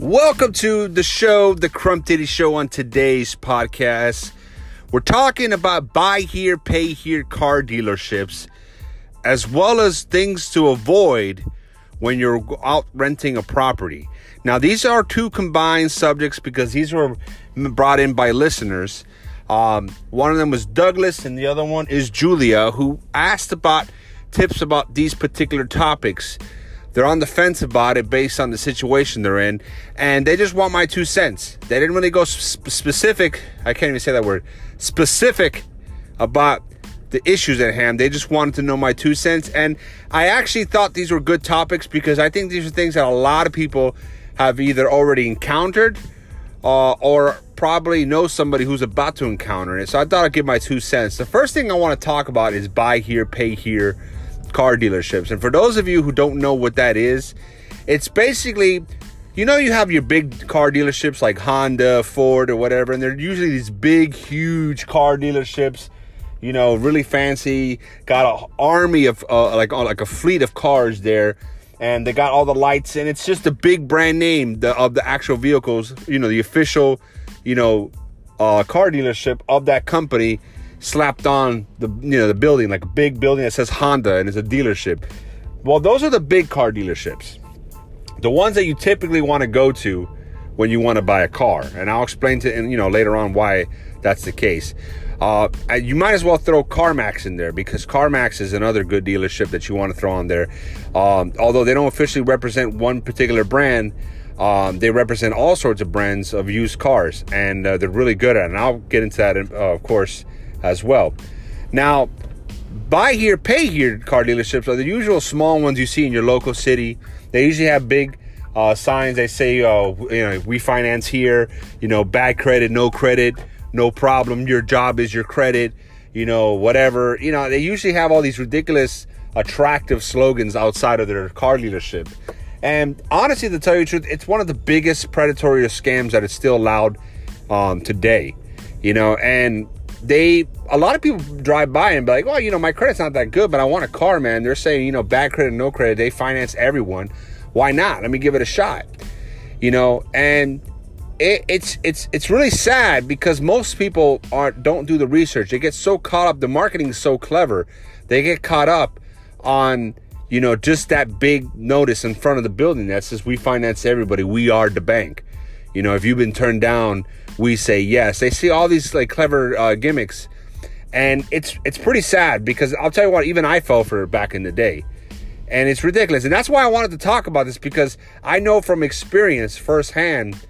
Welcome to the show, the Crump Diddy Show. On today's podcast, we're talking about buy here, pay here car dealerships, as well as things to avoid when you're out renting a property. Now, these are two combined subjects because these were brought in by listeners. Um, one of them was Douglas, and the other one is Julia, who asked about tips about these particular topics. They're on the fence about it based on the situation they're in, and they just want my two cents. They didn't really go sp- specific. I can't even say that word. Specific about the issues at hand. They just wanted to know my two cents, and I actually thought these were good topics because I think these are things that a lot of people have either already encountered uh, or probably know somebody who's about to encounter it. So I thought I'd give my two cents. The first thing I want to talk about is buy here, pay here car dealerships. And for those of you who don't know what that is, it's basically, you know, you have your big car dealerships like Honda, Ford, or whatever, and they're usually these big, huge car dealerships. You know, really fancy, got an army of uh, like uh, like a fleet of cars there, and they got all the lights, and it's just a big brand name the, of the actual vehicles. You know, the official, you know, uh, car dealership of that company slapped on the you know the building like a big building that says Honda and it's a dealership. Well, those are the big car dealerships. The ones that you typically want to go to when you want to buy a car, and I'll explain to you know later on why that's the case. Uh, you might as well throw CarMax in there because CarMax is another good dealership that you want to throw on there. Um, although they don't officially represent one particular brand, um, they represent all sorts of brands of used cars, and uh, they're really good at it. And I'll get into that, uh, of course, as well. Now, buy here, pay here car dealerships are the usual small ones you see in your local city. They usually have big uh, signs. They say, uh, you know, we finance here, you know, bad credit, no credit, no problem. Your job is your credit, you know, whatever. You know, they usually have all these ridiculous, attractive slogans outside of their car dealership. And honestly, to tell you the truth, it's one of the biggest predatory scams that is still allowed um, today. You know, and they a lot of people drive by and be like, well, you know, my credit's not that good, but I want a car, man. They're saying, you know, bad credit, no credit. They finance everyone. Why not? Let me give it a shot. You know, and it, it's it's it's really sad because most people aren't don't do the research. They get so caught up. The marketing is so clever. They get caught up on you know just that big notice in front of the building that says we finance everybody. We are the bank. You know, if you've been turned down we say yes. They see all these like clever uh, gimmicks, and it's it's pretty sad because I'll tell you what, even I fell for it back in the day, and it's ridiculous. And that's why I wanted to talk about this because I know from experience firsthand,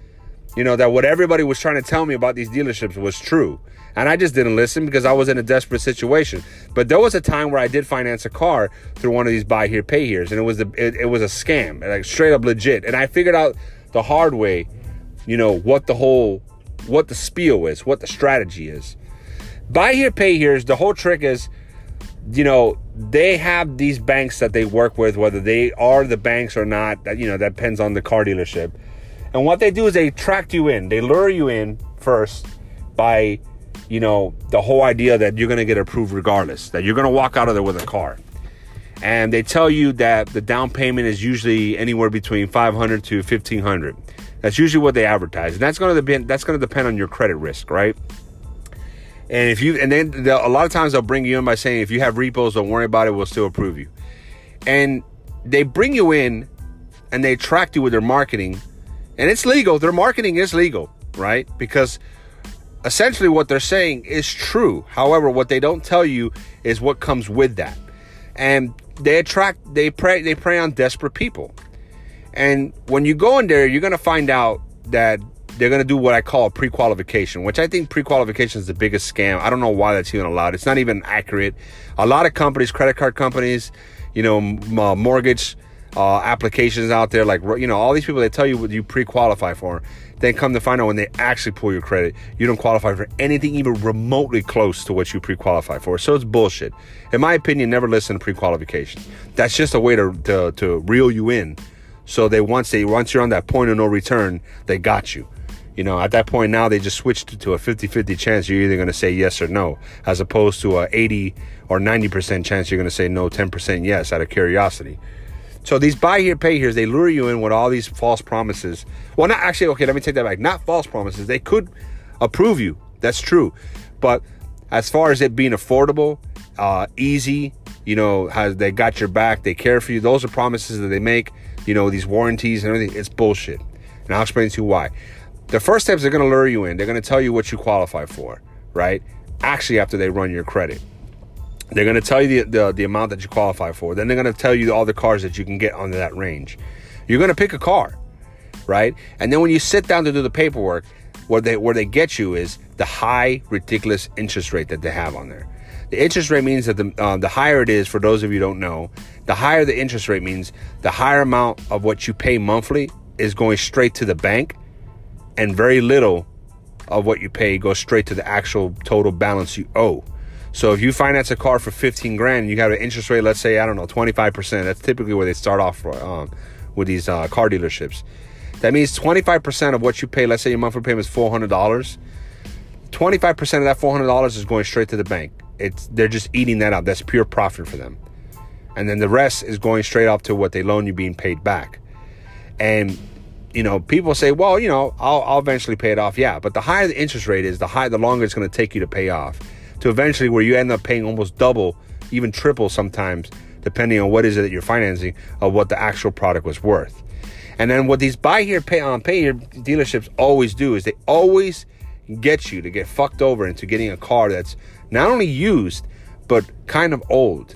you know, that what everybody was trying to tell me about these dealerships was true. And I just didn't listen because I was in a desperate situation. But there was a time where I did finance a car through one of these buy here, pay here's, and it was the it, it was a scam, like straight up legit. And I figured out the hard way, you know, what the whole what the spiel is, what the strategy is. Buy here, pay here is the whole trick is, you know, they have these banks that they work with, whether they are the banks or not, that, you know, that depends on the car dealership. And what they do is they attract you in, they lure you in first by, you know, the whole idea that you're going to get approved regardless, that you're going to walk out of there with a car. And they tell you that the down payment is usually anywhere between 500 to 1500 that's usually what they advertise, and that's going to depend. That's going to depend on your credit risk, right? And if you and then a lot of times they'll bring you in by saying if you have repos, don't worry about it. We'll still approve you. And they bring you in, and they attract you with their marketing, and it's legal. Their marketing is legal, right? Because essentially what they're saying is true. However, what they don't tell you is what comes with that. And they attract they prey they prey on desperate people. And when you go in there, you're going to find out that they're going to do what I call pre-qualification, which I think pre-qualification is the biggest scam. I don't know why that's even allowed. It's not even accurate. A lot of companies, credit card companies, you know, uh, mortgage uh, applications out there, like you know, all these people they tell you what you pre-qualify for. Then come to find out when they actually pull your credit, you don't qualify for anything even remotely close to what you pre-qualify for. So it's bullshit. In my opinion, never listen to pre-qualification. That's just a way to to, to reel you in so they once they once you're on that point of no return, they got you. You know, at that point now they just switched to a 50-50 chance you're either going to say yes or no, as opposed to a 80 or 90% chance you're going to say no, 10% yes out of curiosity. So these buy here, pay here, they lure you in with all these false promises. Well, not actually, okay, let me take that back. Not false promises. They could approve you. That's true. But as far as it being affordable, uh, easy, you know, has they got your back, they care for you. Those are promises that they make, you know, these warranties and everything. It's bullshit. And I'll explain to you why. The first steps they're to lure you in. They're to tell you what you qualify for, right? Actually, after they run your credit. They're going to tell you the, the, the amount that you qualify for. Then they're going to tell you all the cars that you can get under that range. You're going to pick a car, right? And then when you sit down to do the paperwork, where they where they get you is the high ridiculous interest rate that they have on there. The interest rate means that the uh, the higher it is, for those of you don't know, the higher the interest rate means the higher amount of what you pay monthly is going straight to the bank, and very little of what you pay goes straight to the actual total balance you owe. So if you finance a car for 15 grand, you have an interest rate, let's say, I don't know, 25%. That's typically where they start off um, with these uh, car dealerships. That means 25% of what you pay, let's say your monthly payment is $400. 25% of that $400 is going straight to the bank. It's they're just eating that up. That's pure profit for them. And then the rest is going straight up to what they loan you being paid back. And you know, people say, well, you know, I'll, I'll eventually pay it off. Yeah, but the higher the interest rate is, the higher, the longer it's going to take you to pay off to eventually where you end up paying almost double, even triple sometimes, depending on what is it that you're financing of what the actual product was worth. And then what these buy here, pay on, pay here dealerships always do is they always get you to get fucked over into getting a car that's not only used but kind of old.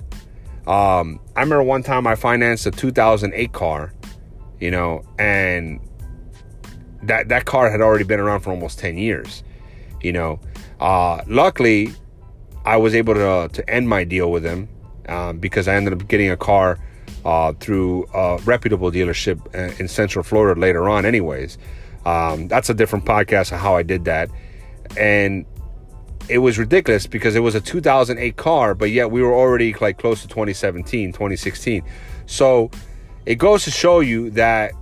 Um, I remember one time I financed a 2008 car, you know, and that that car had already been around for almost 10 years, you know. Uh, luckily, I was able to to end my deal with him um, because I ended up getting a car uh, through a reputable dealership uh, in Central Florida later on. Anyways, um, that's a different podcast of how I did that, and it was ridiculous because it was a 2008 car, but yet we were already like close to 2017, 2016. So it goes to show you that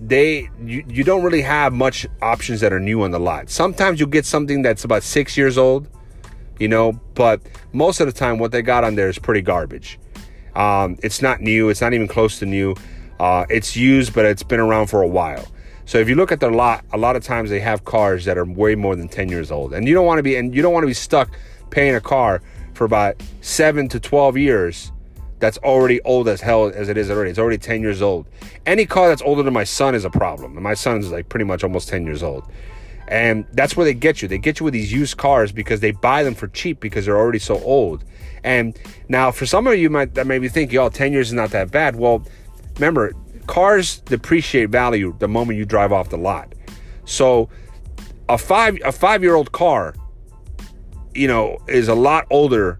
they you, you don't really have much options that are new on the lot. Sometimes you get something that's about six years old you know, but most of the time, what they got on there is pretty garbage. Um, it's not new, it's not even close to new. Uh, it's used, but it's been around for a while. So if you look at their lot, a lot of times they have cars that are way more than 10 years old. And you don't want to be and you don't want to be stuck paying a car for about 7 to 12 years that's already old as hell as it is already. It's already 10 years old. Any car that's older than my son is a problem. And my son's like pretty much almost 10 years old. And that's where they get you. They get you with these used cars because they buy them for cheap because they're already so old. And now, for some of you, might that maybe think, "Yo, oh, ten years is not that bad." Well, remember, cars depreciate value the moment you drive off the lot. So, a five a five year old car, you know, is a lot older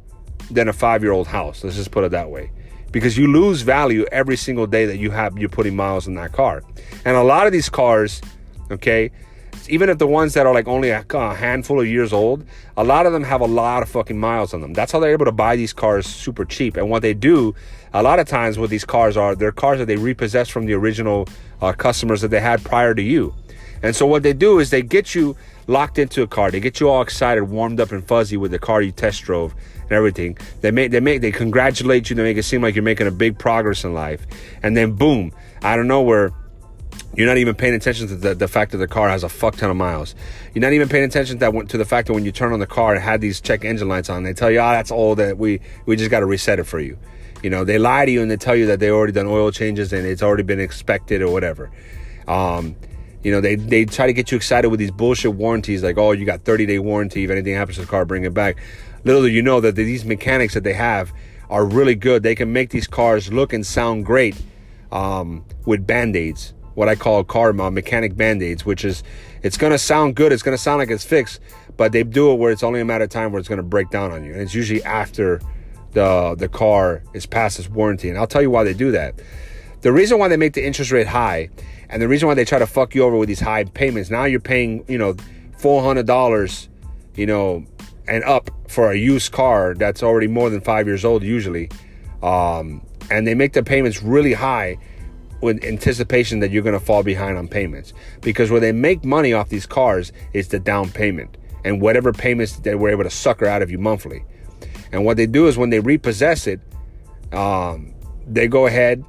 than a five year old house. Let's just put it that way, because you lose value every single day that you have you're putting miles in that car. And a lot of these cars, okay, even if the ones that are like only a, a, handful of years old, a lot of them have a lot of fucking miles on them. That's how they're able to buy these cars super cheap. And what they do, a lot of times, what these cars are, they're cars that they repossess from the original uh, customers that they had prior to you. And so what they do is they get you locked into a car. They get you all excited, warmed up and fuzzy with the car you test drove and everything. They make they make they congratulate you. They make it seem like you're making a big progress in life. And then boom, out of nowhere you're not even paying attention to the, the fact that the car has a fuck ton of miles. You're not even paying attention to, that, to the fact that when you turn on the car, it had these check engine lights on. They tell you, oh, that's old. That we we just got to reset it for you. You know, they lie to you and they tell you that they already done oil changes and it's already been expected or whatever. Um, you know, they they try to get you excited with these bullshit warranties, like, oh, you got 30 day warranty. If anything happens to the car, bring it back. Little do you know that these mechanics that they have are really good. They can make these cars look and sound great um, with band aids what I call car mechanic band-aids, which is it's to sound good. It's to sound like it's fixed, but they do it where it's only a matter of time where it's to break down on you. And it's usually after the the car is past its warranty. And I'll tell you why they do that. The reason why they make the interest rate high and the reason why they try to fuck you over with these high payments, now you're paying, you know, $400, you know, and up for a used car that's already more than five years old usually. Um, and they make the payments really high with anticipation that you're going to fall behind on payments because where they make money off these cars is the down payment and whatever payments they were able to sucker out of you monthly and what they do is when they repossess it um, they go ahead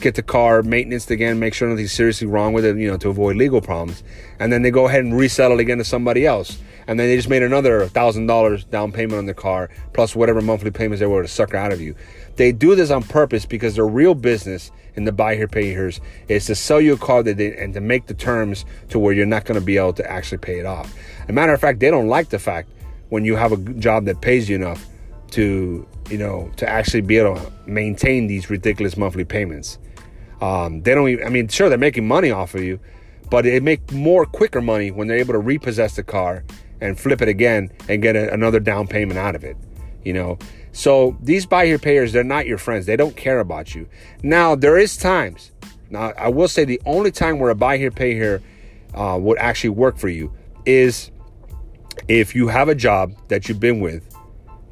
get the car maintenance again, make sure nothing's seriously wrong with it, you know, to avoid legal problems. And then they go ahead and resell it again to somebody else. And then they just made another thousand dollars down payment on the car, plus whatever monthly payments they were to sucker out of you. They do this on purpose because their real business in the buy here, pay here is to sell you a car that they, and to make the terms to where you're not going to be able to actually pay it off. A matter of fact, they don't like the fact when you have a job that pays you enough to, you know, to actually be able to maintain these ridiculous monthly payments. Um, they don't even, I mean, sure, they're making money off of you, but they make more quicker money when they're able to repossess the car and flip it again and get a, another down payment out of it, you know. So these buy here payers, they're not your friends. They don't care about you. Now, there is times, now I will say the only time where a buy here, pay here uh, would actually work for you is if you have a job that you've been with,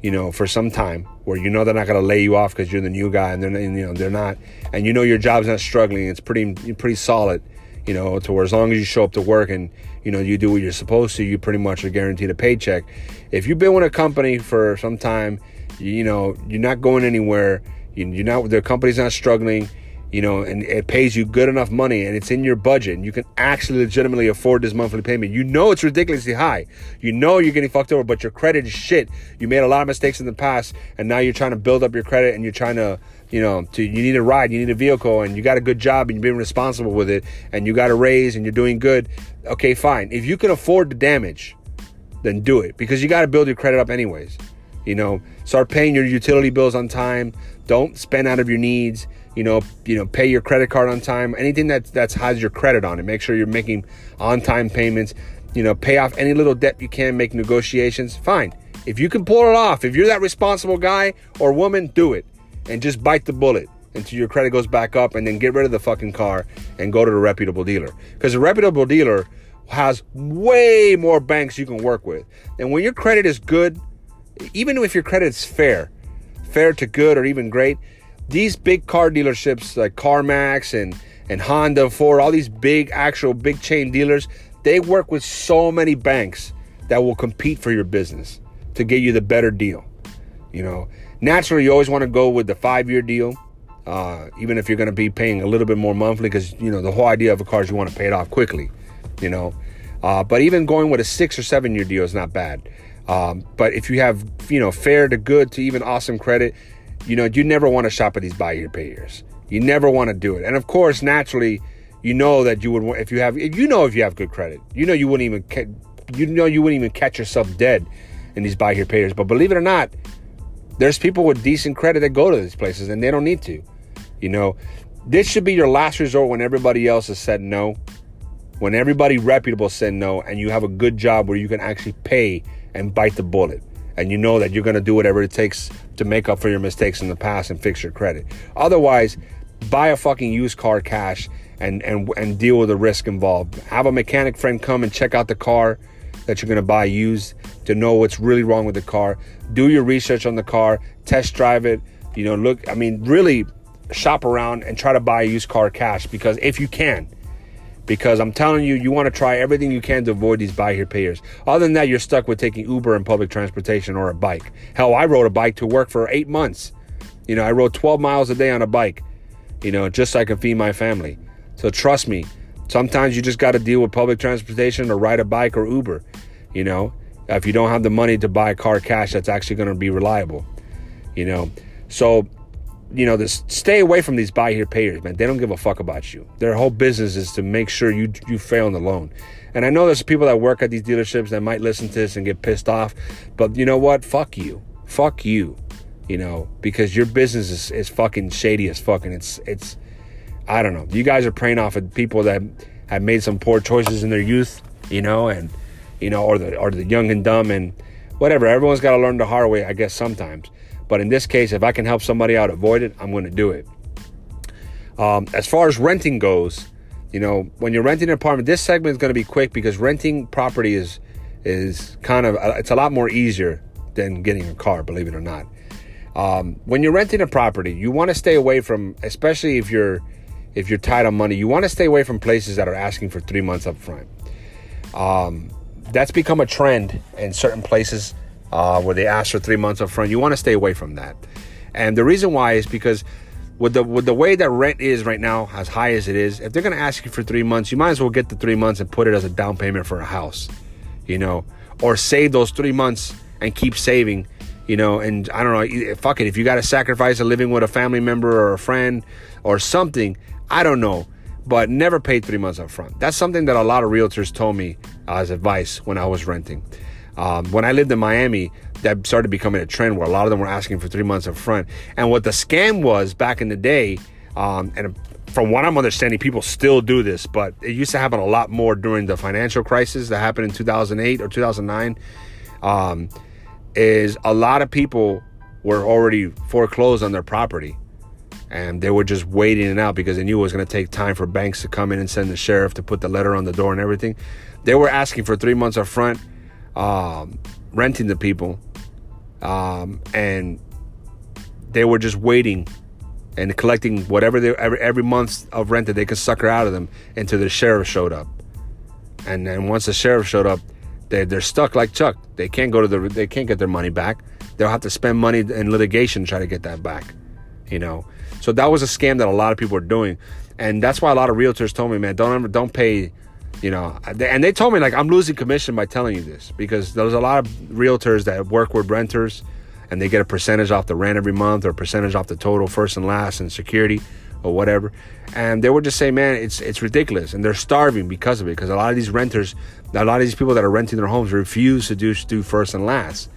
you know, for some time where you know they're not going to lay you off because you're the new guy and they're you know they're not, and you know your job's not struggling. It's pretty pretty solid, you know, to where as long as you show up to work and you know you do what you're supposed to, you pretty much are guaranteed a paycheck. If you've been with a company for some time, you know you're not going anywhere. You're not the company's not struggling you know, and it pays you good enough money and it's in your budget and you can actually legitimately afford this monthly payment. You know it's ridiculously high. You know you're getting fucked over, but your credit is shit. You made a lot of mistakes in the past and now you're trying to build up your credit and you're trying to, you know, to you need a ride, you need a vehicle and you got a good job and you're being responsible with it and you got a raise and you're doing good. Okay, fine. If you can afford the damage, then do it because you got to build your credit up anyways. You know, start paying your utility bills on time. Don't spend out of your needs you know, you know, pay your credit card on time. Anything that that's has your credit on it. Make sure you're making on time payments. You know, pay off any little debt you can. Make negotiations. Fine. If you can pull it off, if you're that responsible guy or woman, do it and just bite the bullet until your credit goes back up, and then get rid of the fucking car and go to the reputable dealer. Because a reputable dealer has way more banks you can work with. And when your credit is good, even if your credit is fair, fair to good or even great, these big car dealerships like CarMax and and Honda, Ford, all these big actual big chain dealers, they work with so many banks that will compete for your business to get you the better deal. You know, naturally, you always want to go with the five year deal, uh, even if you're going to be paying a little bit more monthly, because you know the whole idea of a car is you want to pay it off quickly. You know, uh, but even going with a six or seven year deal is not bad. Um, but if you have you know fair to good to even awesome credit, you know, you never want to shop at these buy here payers. You never want to do it. And of course, naturally, you know that you would if you have you know if you have good credit. You know you wouldn't even you know you wouldn't even catch yourself dead in these buy here payers. But believe it or not, there's people with decent credit that go to these places and they don't need to. You know, this should be your last resort when everybody else has said no. When everybody reputable said no and you have a good job where you can actually pay and bite the bullet and you know that you're going to do whatever it takes to make up for your mistakes in the past and fix your credit. Otherwise, buy a fucking used car cash and and and deal with the risk involved. Have a mechanic friend come and check out the car that you're going to buy used to know what's really wrong with the car. Do your research on the car, test drive it, you know, look, I mean, really shop around and try to buy a used car cash because if you can, because I'm telling you, you want to try everything you can to avoid these buy here payers. Other than that, you're stuck with taking Uber and public transportation or a bike. Hell, I rode a bike to work for eight months. You know, I rode 12 miles a day on a bike, you know, just so I can feed my family. So trust me, sometimes you just got to deal with public transportation or ride a bike or Uber, you know, if you don't have the money to buy a car cash that's actually going to be reliable, you know. So you know, this stay away from these buy here payers, man. They don't give a fuck about you. Their whole business is to make sure you you fail on the loan. And I know there's people that work at these dealerships that might listen to this and get pissed off, but you know what? Fuck you. Fuck you. You know, because your business is, is fucking shady as fucking it's it's I don't know. You guys are preying off of people that have made some poor choices in their youth, you know, and you know, or the or the young and dumb and whatever. Everyone's got to learn the hard way, I guess sometimes. But in this case, if I can help somebody out avoid it, I'm going to do it. Um, as far as renting goes, you know, when you're renting an apartment, this segment is going to be quick because renting property is is kind of uh, it's a lot more easier than getting a car, believe it or not. Um, when you're renting a property, you want to stay away from, especially if you're if you're tight on money, you want to stay away from places that are asking for three months up front. Um, that's become a trend in certain places uh, where they ask for three months up front. You want to stay away from that. And the reason why is because with the with the way that rent is right now, as high as it is, if they're gonna ask you for three months, you might as well get the three months and put it as a down payment for a house, you know, or save those three months and keep saving, you know. And I don't know, fuck it, if you got to sacrifice a living with a family member or a friend or something, I don't know, but never pay three months up front. That's something that a lot of realtors told me as advice when I was renting. Um, when I lived in Miami, that started becoming a trend where a lot of them were asking for three months up front. And what the scam was back in the day, um, and from what I'm understanding, people still do this, but it used to happen a lot more during the financial crisis that happened in 2008 or 2009. Um, is a lot of people were already foreclosed on their property and they were just waiting it out because they knew it was going to take time for banks to come in and send the sheriff to put the letter on the door and everything. They were asking for three months up front, um, renting the people um, and they were just waiting and collecting whatever they every, every month of rent that they could sucker out of them until the sheriff showed up. And then once the sheriff showed up, they they're stuck like Chuck. They can't go to the they can't get their money back. They'll have to spend money in litigation to try to get that back. You know, so that was a scam that a lot of people were doing, and that's why a lot of realtors told me, man, don't ever don't pay you know and they told me like i'm losing commission by telling you this because there's a lot of realtors that work with renters and they get a percentage off the rent every month or percentage off the total first and last and security or whatever. And they would just say man it's it's ridiculous. And they're starving because of it because a lot of these renters a lot of these people that are renting their homes refuse to do do first and last.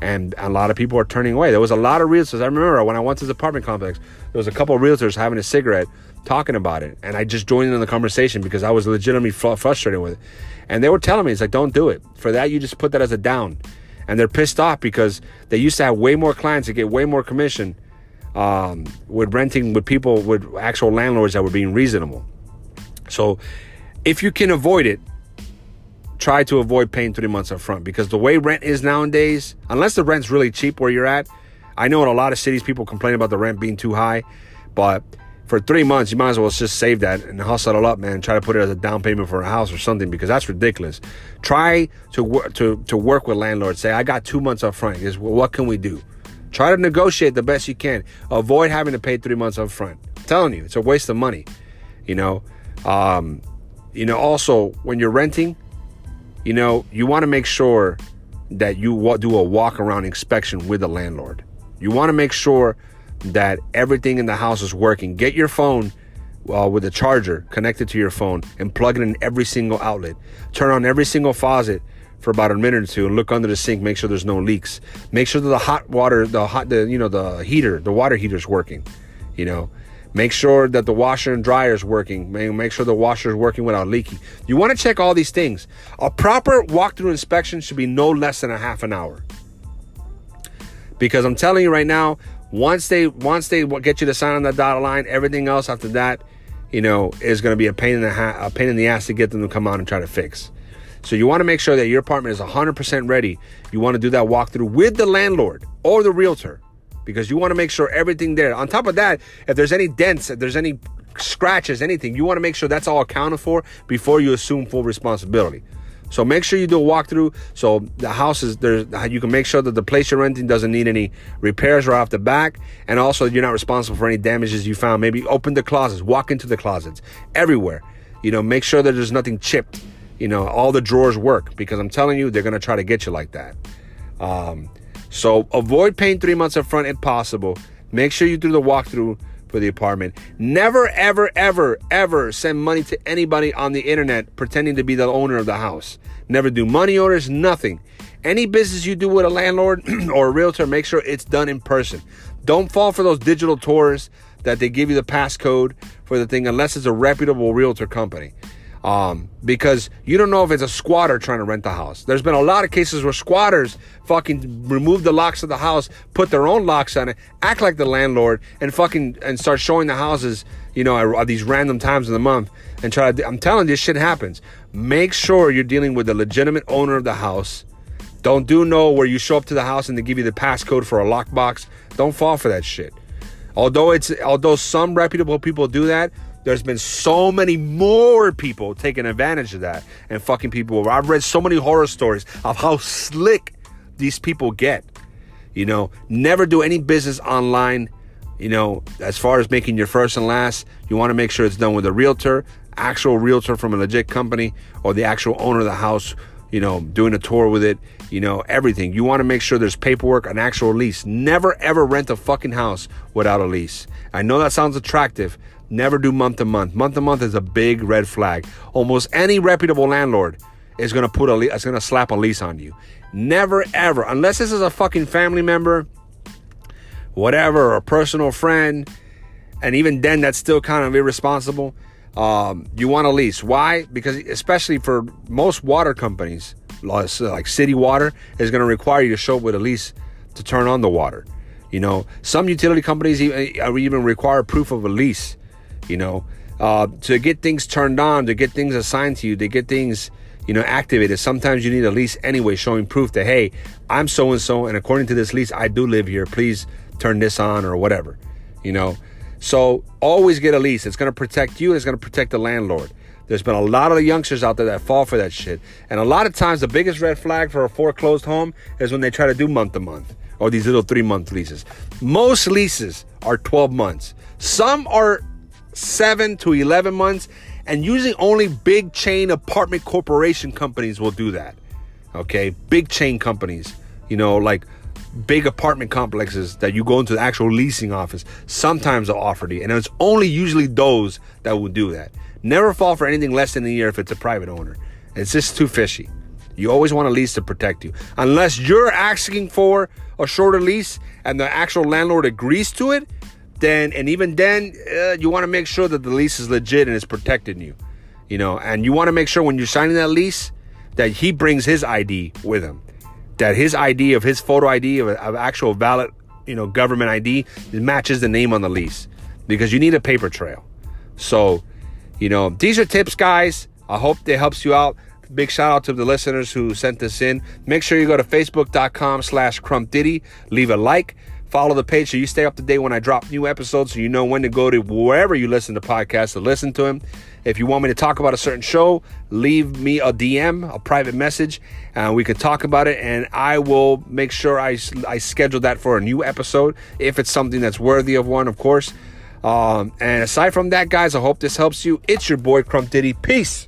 And a lot of people are turning away. There was a lot of realtors. I remember when i went to the apartment complex there was a couple of realtors having a cigarette talking about it. And I just joined in the conversation because I was legitimately frustrated with it. And they were telling me, it's like, don't do it. For that, you just put that as a down. And they're pissed off because they used to have way more clients to get way more commission um, with renting with people, with actual landlords that were being reasonable. So if you can avoid it, try to avoid paying three months up front because the way rent is nowadays, unless the rent's really cheap where you're at, I know in a lot of cities people complain about the rent being too high, but for three months, you might as well just save that and hustle it up, man. Try to put it as a down payment for a house or something because that's ridiculous. Try to work to to work with landlords. Say, I got two months up front. Is what can we do? Try to negotiate the best you can. Avoid having to pay three months up front. I'm telling you, it's a waste of money. You know, um, you know. Also, when you're renting, you know, you want to make sure that you do a walk around inspection with the landlord. You want to make sure that everything in the house is working. Get your phone uh, with a charger connected to your phone and plug it in every single outlet. Turn on every single faucet for about a minute or two and look under the sink. Make sure there's no leaks. Make sure that the hot water, the hot, the you know, the heater, the water heater is working. You know, make sure that the washer and dryer is working. Make sure the washer is working without leaking. You want to check all these things. A proper walkthrough inspection should be no less than a half an hour. Because I'm telling you right now, once they once they get you to sign on that dotted line, everything else after that, you know, is going to be a pain in the ha- a pain in the ass to get them to come out and try to fix. So you want to make sure that your apartment is 100% ready. You want to do that walkthrough with the landlord or the realtor because you want to make sure everything there. On top of that, if there's any dents, if there's any scratches, anything, you want to make sure that's all accounted for before you assume full responsibility. So make sure you do a walkthrough. So the house is there. You can make sure that the place you're renting doesn't need any repairs right off the back, and also you're not responsible for any damages you found. Maybe open the closets, walk into the closets, everywhere. You know, make sure that there's nothing chipped. You know, all the drawers work because I'm telling you, they're gonna try to get you like that. Um, so avoid paying three months up front if possible. Make sure you do the walkthrough for the apartment. Never, ever, ever, ever send money to anybody on the internet pretending to be the owner of the house. Never do money orders, nothing. Any business you do with a landlord or a realtor, make sure it's done in person. Don't fall for those digital tours that they give you the passcode for the thing unless it's a reputable realtor company. Um, because you don't know if it's a squatter trying to rent the house. There's been a lot of cases where squatters fucking remove the locks of the house, put their own locks on it, act like the landlord, and fucking and start showing the houses, you know, at, these random times of the month, and try to. I'm telling you, this shit happens. Make sure you're dealing with the legitimate owner of the house. Don't do no where you show up to the house and they give you the passcode for a lockbox. Don't fall for that shit. Although it's although some reputable people do that, there's been so many more people taking advantage of that and fucking people. Over. I've read so many horror stories of how slick these people get. You know, never do any business online you know, as far as making your first and last, you want to make sure it's done with a realtor, actual realtor from a legit company, or the actual owner of the house, you know, doing a tour with it, you know, everything. You want to make sure there's paperwork, an actual lease. Never ever rent a fucking house without a lease. I know that sounds attractive. Never do month to month. Month to month is a big red flag. Almost any reputable landlord is gonna put a le- is gonna slap a lease on you. Never ever, unless this is a fucking family member whatever, or a personal friend, and even then, that's still kind of irresponsible. Um, you want a lease. Why? Because especially for most water companies, like city water, is going to require you to show up with a lease to turn on the water. You know, some utility companies even, even require proof of a lease. You know, uh, to get things turned on, to get things assigned to you, to get things you know, activated. Sometimes you need a lease anyway, showing proof that, hey, I'm so and so, and according to this lease, I do live here. Please turn this on or whatever, you know. So always get a lease. It's going to protect you. It's going to protect the landlord. There's been a lot of the youngsters out there that fall for that shit. And a lot of times, the biggest red flag for a foreclosed home is when they try to do month to month or these little three month leases. Most leases are 12 months, some are 7 to 11 months, and usually only big chain apartment corporation companies will do that. Okay, big chain companies, you know, like big apartment complexes that you go into the actual leasing office, sometimes they'll offer you. And it's only usually those that will do that. Never fall for anything less than a year if it's a private owner. It's just too fishy. You always want a lease to protect you. Unless you're asking for a shorter lease and the actual landlord agrees to it, then, and even then, uh, you want to make sure that the lease is legit and it's protecting you. You know, and you want to make sure when you're signing that lease that he brings his ID with him that his ID of his photo ID of, of actual valid, you know, government ID matches the name on the lease because you need a paper trail. So, you know, these are tips, guys. I hope they helps you out. Big shout out to the listeners who sent this in. Make sure you go to facebook.com slash crumpdiddy. Leave a like. Follow the page so you stay up to date when I drop new episodes so you know when to go to wherever you listen to podcasts to listen to them. If you want me to talk about a certain show, leave me a DM, a private message, and we can talk about it. And I will make sure I, I schedule that for a new episode if it's something that's worthy of one, of course. Um, and aside from that, guys, I hope this helps you. It's your boy Crump Diddy. Peace.